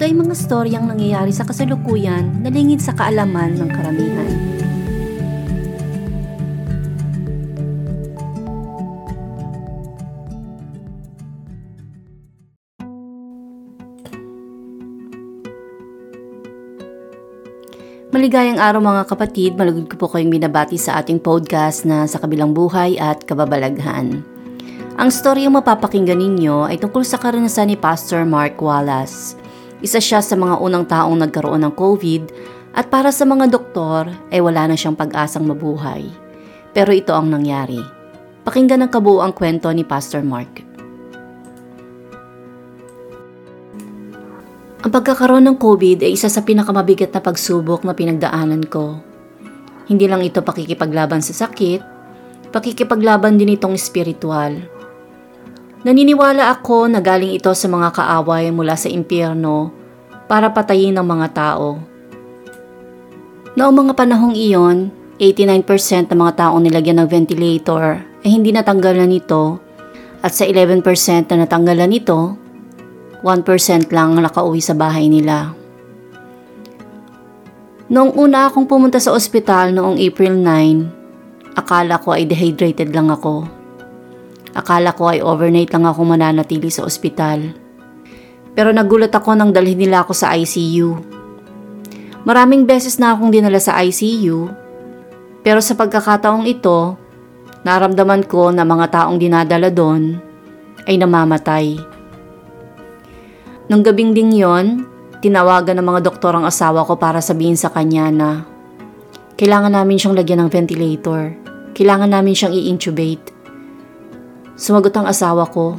ito ay mga storyang nangyayari sa kasalukuyan na lingid sa kaalaman ng karamihan. Maligayang araw mga kapatid, malugod ko po kayong binabati sa ating podcast na sa kabilang buhay at kababalaghan. Ang storyong mapapakinggan ninyo ay tungkol sa karanasan ni Pastor Mark Wallace. Isa siya sa mga unang taong nagkaroon ng COVID at para sa mga doktor ay eh wala na siyang pag-asang mabuhay. Pero ito ang nangyari. Pakinggan ang kabuuang kwento ni Pastor Mark. Ang pagkakaroon ng COVID ay isa sa pinakamabigat na pagsubok na pinagdaanan ko. Hindi lang ito pakikipaglaban sa sakit, pakikipaglaban din itong spiritual Naniniwala ako na galing ito sa mga kaaway mula sa impyerno para patayin ng mga tao. Noong mga panahong iyon, 89% ng mga taong nilagyan ng ventilator ay hindi natanggal na nito at sa 11% na natanggal na nito, 1% lang ang nakauwi sa bahay nila. Noong una akong pumunta sa ospital noong April 9, akala ko ay dehydrated lang ako. Akala ko ay overnight lang ako mananatili sa ospital. Pero nagulat ako nang dalhin nila ako sa ICU. Maraming beses na akong dinala sa ICU, pero sa pagkakataong ito, naramdaman ko na mga taong dinadala doon ay namamatay. Nung gabing ding yon, tinawagan ng mga doktor ang asawa ko para sabihin sa kanya na kailangan namin siyang lagyan ng ventilator. Kailangan namin siyang i-intubate. Sumagot ang asawa ko.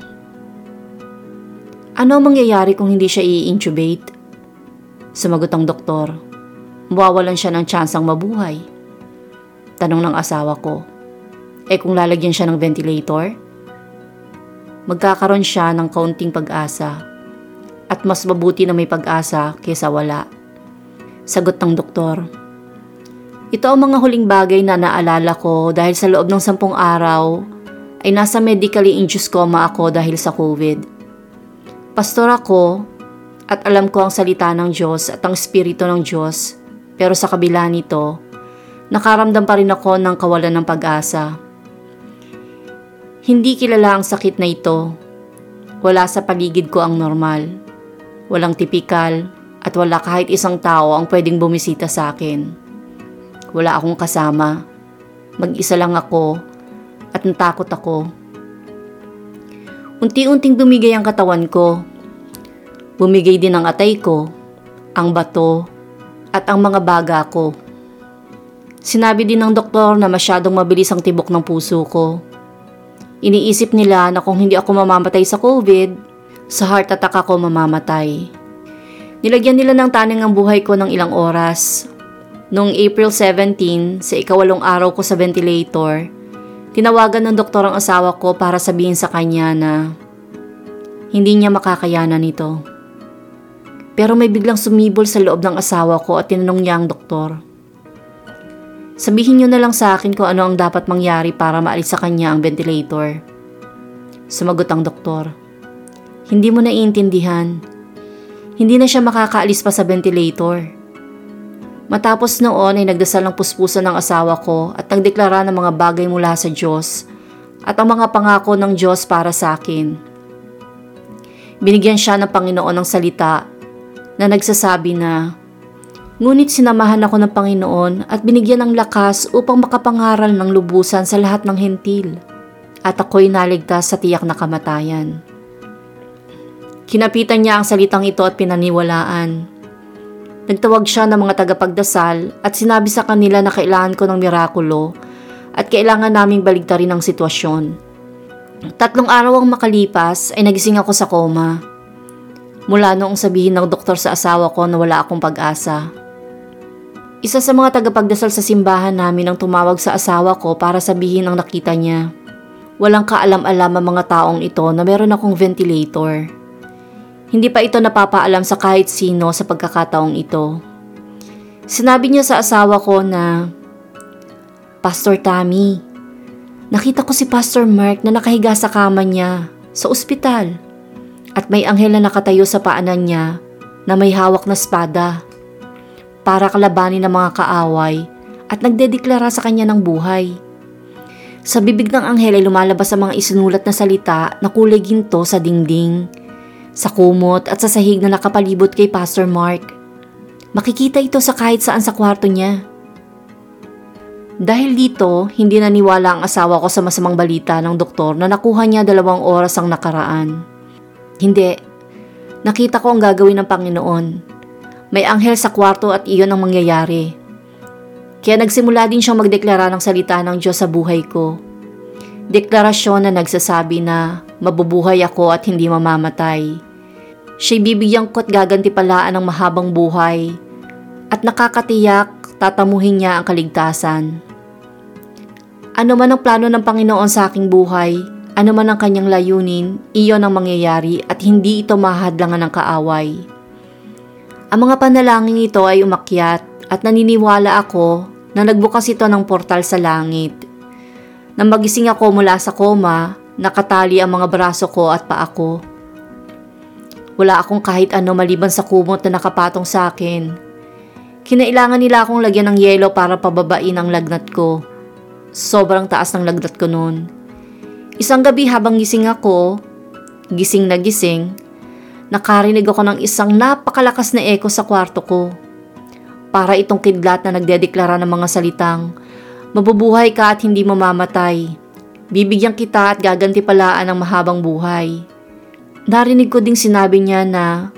Ano mangyayari kung hindi siya i-intubate? Sumagot ang doktor. Mawawalan siya ng tsansang mabuhay. Tanong ng asawa ko. Eh kung lalagyan siya ng ventilator? Magkakaroon siya ng kaunting pag-asa. At mas mabuti na may pag-asa kaysa wala. Sagot ng doktor. Ito ang mga huling bagay na naalala ko dahil sa loob ng sampung araw ay nasa medically induced coma ako dahil sa COVID. Pastor ako at alam ko ang salita ng Diyos at ang Espiritu ng Diyos pero sa kabila nito, nakaramdam pa rin ako ng kawalan ng pag-asa. Hindi kilala ang sakit na ito. Wala sa paligid ko ang normal. Walang tipikal at wala kahit isang tao ang pwedeng bumisita sa akin. Wala akong kasama. Mag-isa lang ako at natakot ako. Unti-unting bumigay ang katawan ko. Bumigay din ang atay ko, ang bato, at ang mga baga ko. Sinabi din ng doktor na masyadong mabilis ang tibok ng puso ko. Iniisip nila na kung hindi ako mamamatay sa COVID, sa heart attack ako mamamatay. Nilagyan nila ng taning ang buhay ko ng ilang oras. Noong April 17, sa ikawalong araw ko sa ventilator, Tinawagan ng doktor ang asawa ko para sabihin sa kanya na hindi niya makakayanan ito. Pero may biglang sumibol sa loob ng asawa ko at tinanong niya ang doktor. Sabihin niyo na lang sa akin kung ano ang dapat mangyari para maalis sa kanya ang ventilator. Sumagot ang doktor. Hindi mo naiintindihan. Hindi na siya makakaalis pa sa ventilator. Matapos noon ay nagdasal ng puspusan ng asawa ko at nagdeklara ng mga bagay mula sa Diyos at ang mga pangako ng Diyos para sa akin. Binigyan siya ng Panginoon ng salita na nagsasabi na, Ngunit sinamahan ako ng Panginoon at binigyan ng lakas upang makapangaral ng lubusan sa lahat ng hentil at ako'y naligtas sa tiyak na kamatayan. Kinapitan niya ang salitang ito at pinaniwalaan Nagtawag siya ng mga tagapagdasal at sinabi sa kanila na kailangan ko ng mirakulo at kailangan naming baligtarin ang sitwasyon. Tatlong araw ang makalipas ay nagising ako sa koma. Mula noong sabihin ng doktor sa asawa ko na wala akong pag-asa. Isa sa mga tagapagdasal sa simbahan namin ang tumawag sa asawa ko para sabihin ang nakita niya. Walang kaalam-alam ang mga taong ito na meron akong ventilator. Hindi pa ito napapaalam sa kahit sino sa pagkakataong ito. Sinabi niya sa asawa ko na, Pastor Tammy, nakita ko si Pastor Mark na nakahiga sa kama niya sa ospital at may anghel na nakatayo sa paanan niya na may hawak na espada para kalabanin ng mga kaaway at nagdedeklara sa kanya ng buhay. Sa bibig ng anghel ay lumalabas ang mga isinulat na salita na kulay ginto sa dingding, sa kumot at sa sahig na nakapalibot kay Pastor Mark. Makikita ito sa kahit saan sa kwarto niya. Dahil dito, hindi naniwala ang asawa ko sa masamang balita ng doktor na nakuha niya dalawang oras ang nakaraan. Hindi. Nakita ko ang gagawin ng Panginoon. May anghel sa kwarto at iyon ang mangyayari. Kaya nagsimula din siyang magdeklara ng salita ng Diyos sa buhay ko. Deklarasyon na nagsasabi na mabubuhay ako at hindi mamamatay. Siya'y bibigyan ko at gagantipalaan ng mahabang buhay at nakakatiyak tatamuhin niya ang kaligtasan. Ano man ang plano ng Panginoon sa aking buhay, ano man ang kanyang layunin, iyon ang mangyayari at hindi ito mahadlangan ng kaaway. Ang mga panalangin ito ay umakyat at naniniwala ako na nagbukas ito ng portal sa langit. Nang magising ako mula sa koma, nakatali ang mga braso ko at paa ko. Wala akong kahit ano maliban sa kumot na nakapatong sa akin. Kinailangan nila akong lagyan ng yelo para pababain ang lagnat ko. Sobrang taas ng lagnat ko noon. Isang gabi habang gising ako, gising na gising, nakarinig ako ng isang napakalakas na echo sa kwarto ko. Para itong kidlat na nagdedeklara ng mga salitang, mabubuhay ka at hindi mamamatay. Bibigyan kita at gagantipalaan ng mahabang buhay. Narinig ko ding sinabi niya na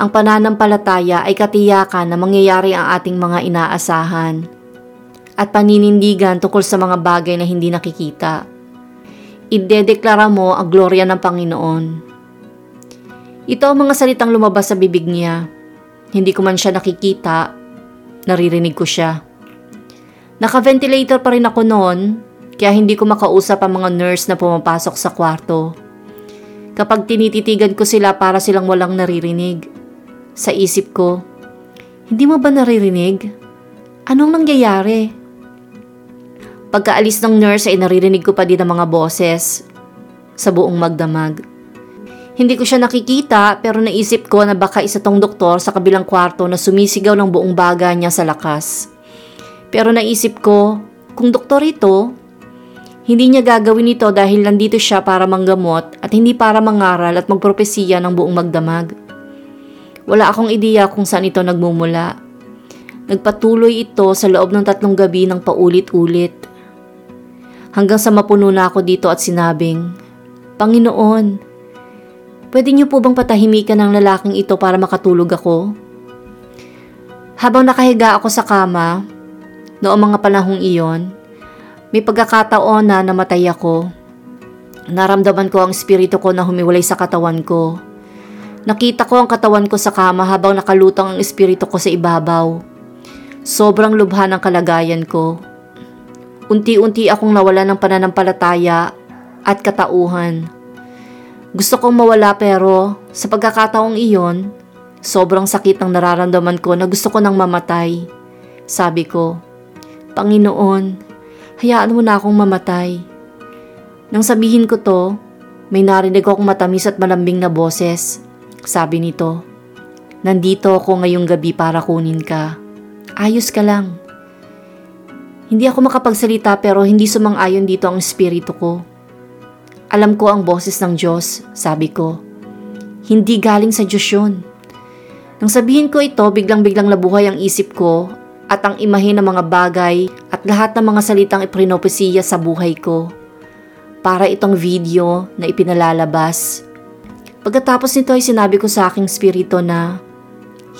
ang pananampalataya ay katiyakan na mangyayari ang ating mga inaasahan at paninindigan tungkol sa mga bagay na hindi nakikita idedeklara mo ang gloria ng Panginoon. Ito ang mga salitang lumabas sa bibig niya. Hindi ko man siya nakikita, naririnig ko siya. Naka-ventilator pa rin ako noon, kaya hindi ko makausap ang mga nurse na pumapasok sa kwarto. Kapag tinititigan ko sila para silang walang naririnig. Sa isip ko, hindi mo ba naririnig? Anong nangyayari? Pagkaalis ng nurse ay naririnig ko pa din ang mga boses sa buong magdamag. Hindi ko siya nakikita pero naisip ko na baka isa tong doktor sa kabilang kwarto na sumisigaw ng buong baga niya sa lakas. Pero naisip ko, kung doktor ito, hindi niya gagawin ito dahil nandito siya para manggamot at hindi para mangaral at magpropesiya ng buong magdamag. Wala akong ideya kung saan ito nagmumula. Nagpatuloy ito sa loob ng tatlong gabi ng paulit-ulit hanggang sa mapuno na ako dito at sinabing, Panginoon, pwede niyo po bang patahimikan ang lalaking ito para makatulog ako? Habang nakahiga ako sa kama, noong mga panahong iyon, may pagkakataon na namatay ako. Naramdaman ko ang espiritu ko na humiwalay sa katawan ko. Nakita ko ang katawan ko sa kama habang nakalutang ang espiritu ko sa ibabaw. Sobrang lubha ng kalagayan ko. Unti-unti akong nawala ng pananampalataya at katauhan. Gusto kong mawala pero sa pagkakataong iyon, sobrang sakit ang nararamdaman ko na gusto ko nang mamatay. Sabi ko, Panginoon, hayaan mo na akong mamatay. Nang sabihin ko to, may narinig akong matamis at malambing na boses. Sabi nito, Nandito ako ngayong gabi para kunin ka. Ayos ka lang. Hindi ako makapagsalita pero hindi sumang-ayon dito ang espiritu ko. Alam ko ang boses ng Diyos, sabi ko. Hindi galing sa Diyos yun. Nang sabihin ko ito, biglang-biglang nabuhay ang isip ko at ang imahe ng mga bagay at lahat ng mga salitang iprinopesiya sa buhay ko. Para itong video na ipinalalabas. Pagkatapos nito ay sinabi ko sa aking spirito na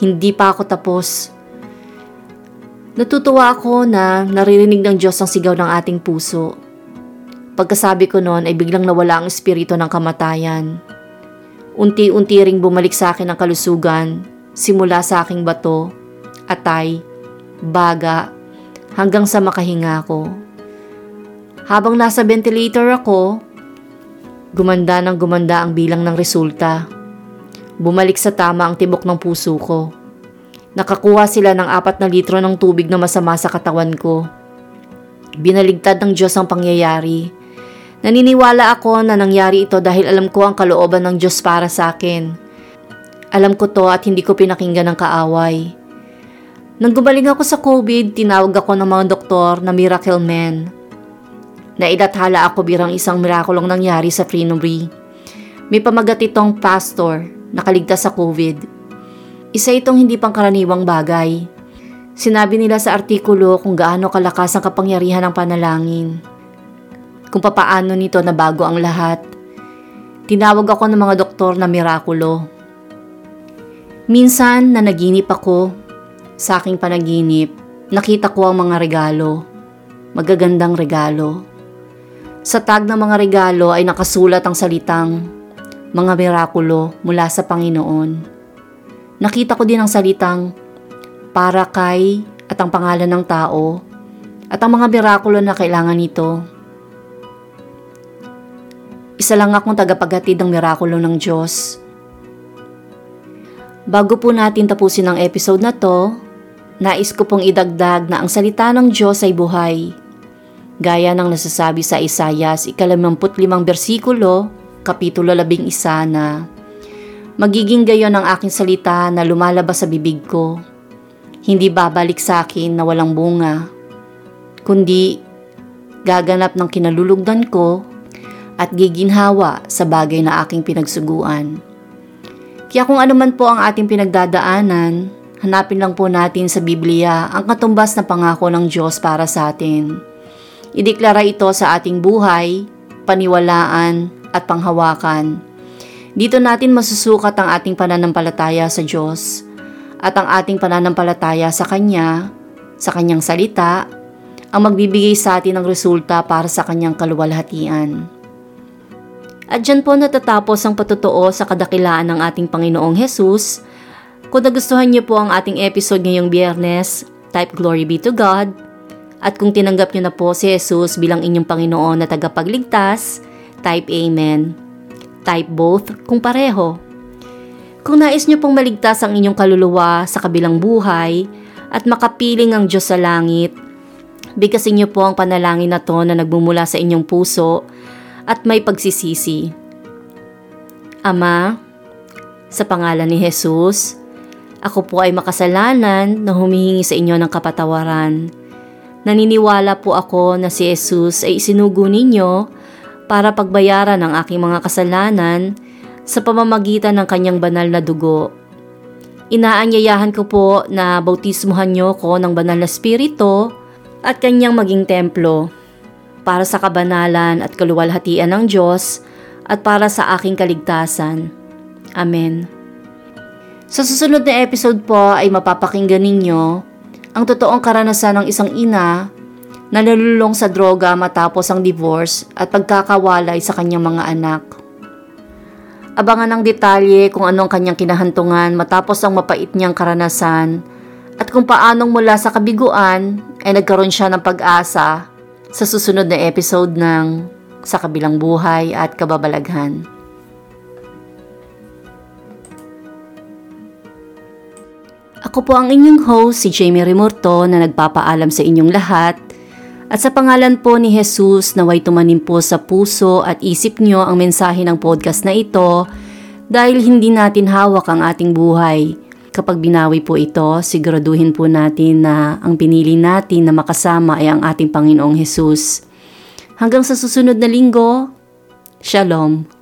hindi pa ako tapos Natutuwa ako na naririnig ng Diyos ang sigaw ng ating puso. Pagkasabi ko noon ay biglang nawala ang espiritu ng kamatayan. Unti-unti ring bumalik sa akin ang kalusugan, simula sa aking bato, atay, baga, hanggang sa makahinga ko. Habang nasa ventilator ako, gumanda ng gumanda ang bilang ng resulta. Bumalik sa tama ang tibok ng puso ko. Nakakuha sila ng apat na litro ng tubig na masama sa katawan ko. Binaligtad ng Diyos ang pangyayari Naniniwala ako na nangyari ito dahil alam ko ang kalooban ng Diyos para sa akin. Alam ko to at hindi ko pinakinggan ng kaaway. Nang gumaling ako sa COVID, tinawag ako ng mga doktor na Miracle Man. Nailathala ako birang isang mirakulong nangyari sa Freenury. May pamagat itong pastor nakaligtas sa COVID. Isa itong hindi pangkaraniwang bagay. Sinabi nila sa artikulo kung gaano kalakas ang kapangyarihan ng panalangin kung papaano nito na bago ang lahat. Tinawag ako ng mga doktor na mirakulo. Minsan na naginip ako, sa aking panaginip, nakita ko ang mga regalo, magagandang regalo. Sa tag ng mga regalo ay nakasulat ang salitang mga mirakulo mula sa Panginoon. Nakita ko din ang salitang para kay at ang pangalan ng tao at ang mga mirakulo na kailangan nito isa lang akong tagapaghatid ng mirakulo ng Diyos. Bago po natin tapusin ang episode na to, nais ko pong idagdag na ang salita ng Diyos ay buhay. Gaya ng nasasabi sa Isayas, ikalamputlimang bersikulo, kapitulo labing isa na, Magiging gayon ang aking salita na lumalabas sa bibig ko. Hindi babalik sa akin na walang bunga, kundi gaganap ng kinalulugdan ko at giginhawa sa bagay na aking pinagsuguan. Kaya kung ano man po ang ating pinagdadaanan, hanapin lang po natin sa Biblia ang katumbas na pangako ng Diyos para sa atin. Ideklara ito sa ating buhay, paniwalaan at panghawakan. Dito natin masusukat ang ating pananampalataya sa Diyos at ang ating pananampalataya sa Kanya, sa Kanyang salita, ang magbibigay sa atin ng resulta para sa Kanyang kaluwalhatian. At dyan po natatapos ang patutuo sa kadakilaan ng ating Panginoong Hesus. Kung nagustuhan niyo po ang ating episode ngayong biyernes, type Glory be to God. At kung tinanggap niyo na po si Jesus bilang inyong Panginoon na tagapagligtas, type Amen. Type both kung pareho. Kung nais niyo pong maligtas ang inyong kaluluwa sa kabilang buhay at makapiling ang Diyos sa langit, bigkasin niyo po ang panalangin na to na nagmumula sa inyong puso at may pagsisisi. Ama, sa pangalan ni Jesus, ako po ay makasalanan na humihingi sa inyo ng kapatawaran. Naniniwala po ako na si Jesus ay isinugo ninyo para pagbayaran ang aking mga kasalanan sa pamamagitan ng kanyang banal na dugo. Inaanyayahan ko po na bautismuhan niyo ko ng banal na spirito at kanyang maging templo para sa kabanalan at kaluwalhatian ng Diyos at para sa aking kaligtasan. Amen. Sa susunod na episode po ay mapapakinggan ninyo ang totoong karanasan ng isang ina na nalulong sa droga matapos ang divorce at pagkakawalay sa kanyang mga anak. Abangan ang detalye kung anong kanyang kinahantungan matapos ang mapait niyang karanasan at kung paanong mula sa kabiguan ay nagkaroon siya ng pag-asa sa susunod na episode ng Sa Kabilang Buhay at Kababalaghan. Ako po ang inyong host, si Jamie Remorto na nagpapaalam sa inyong lahat at sa pangalan po ni Jesus naway tumanim po sa puso at isip nyo ang mensahe ng podcast na ito dahil hindi natin hawak ang ating buhay Kapag binawi po ito, siguraduhin po natin na ang pinili natin na makasama ay ang ating Panginoong Hesus. Hanggang sa susunod na linggo, Shalom.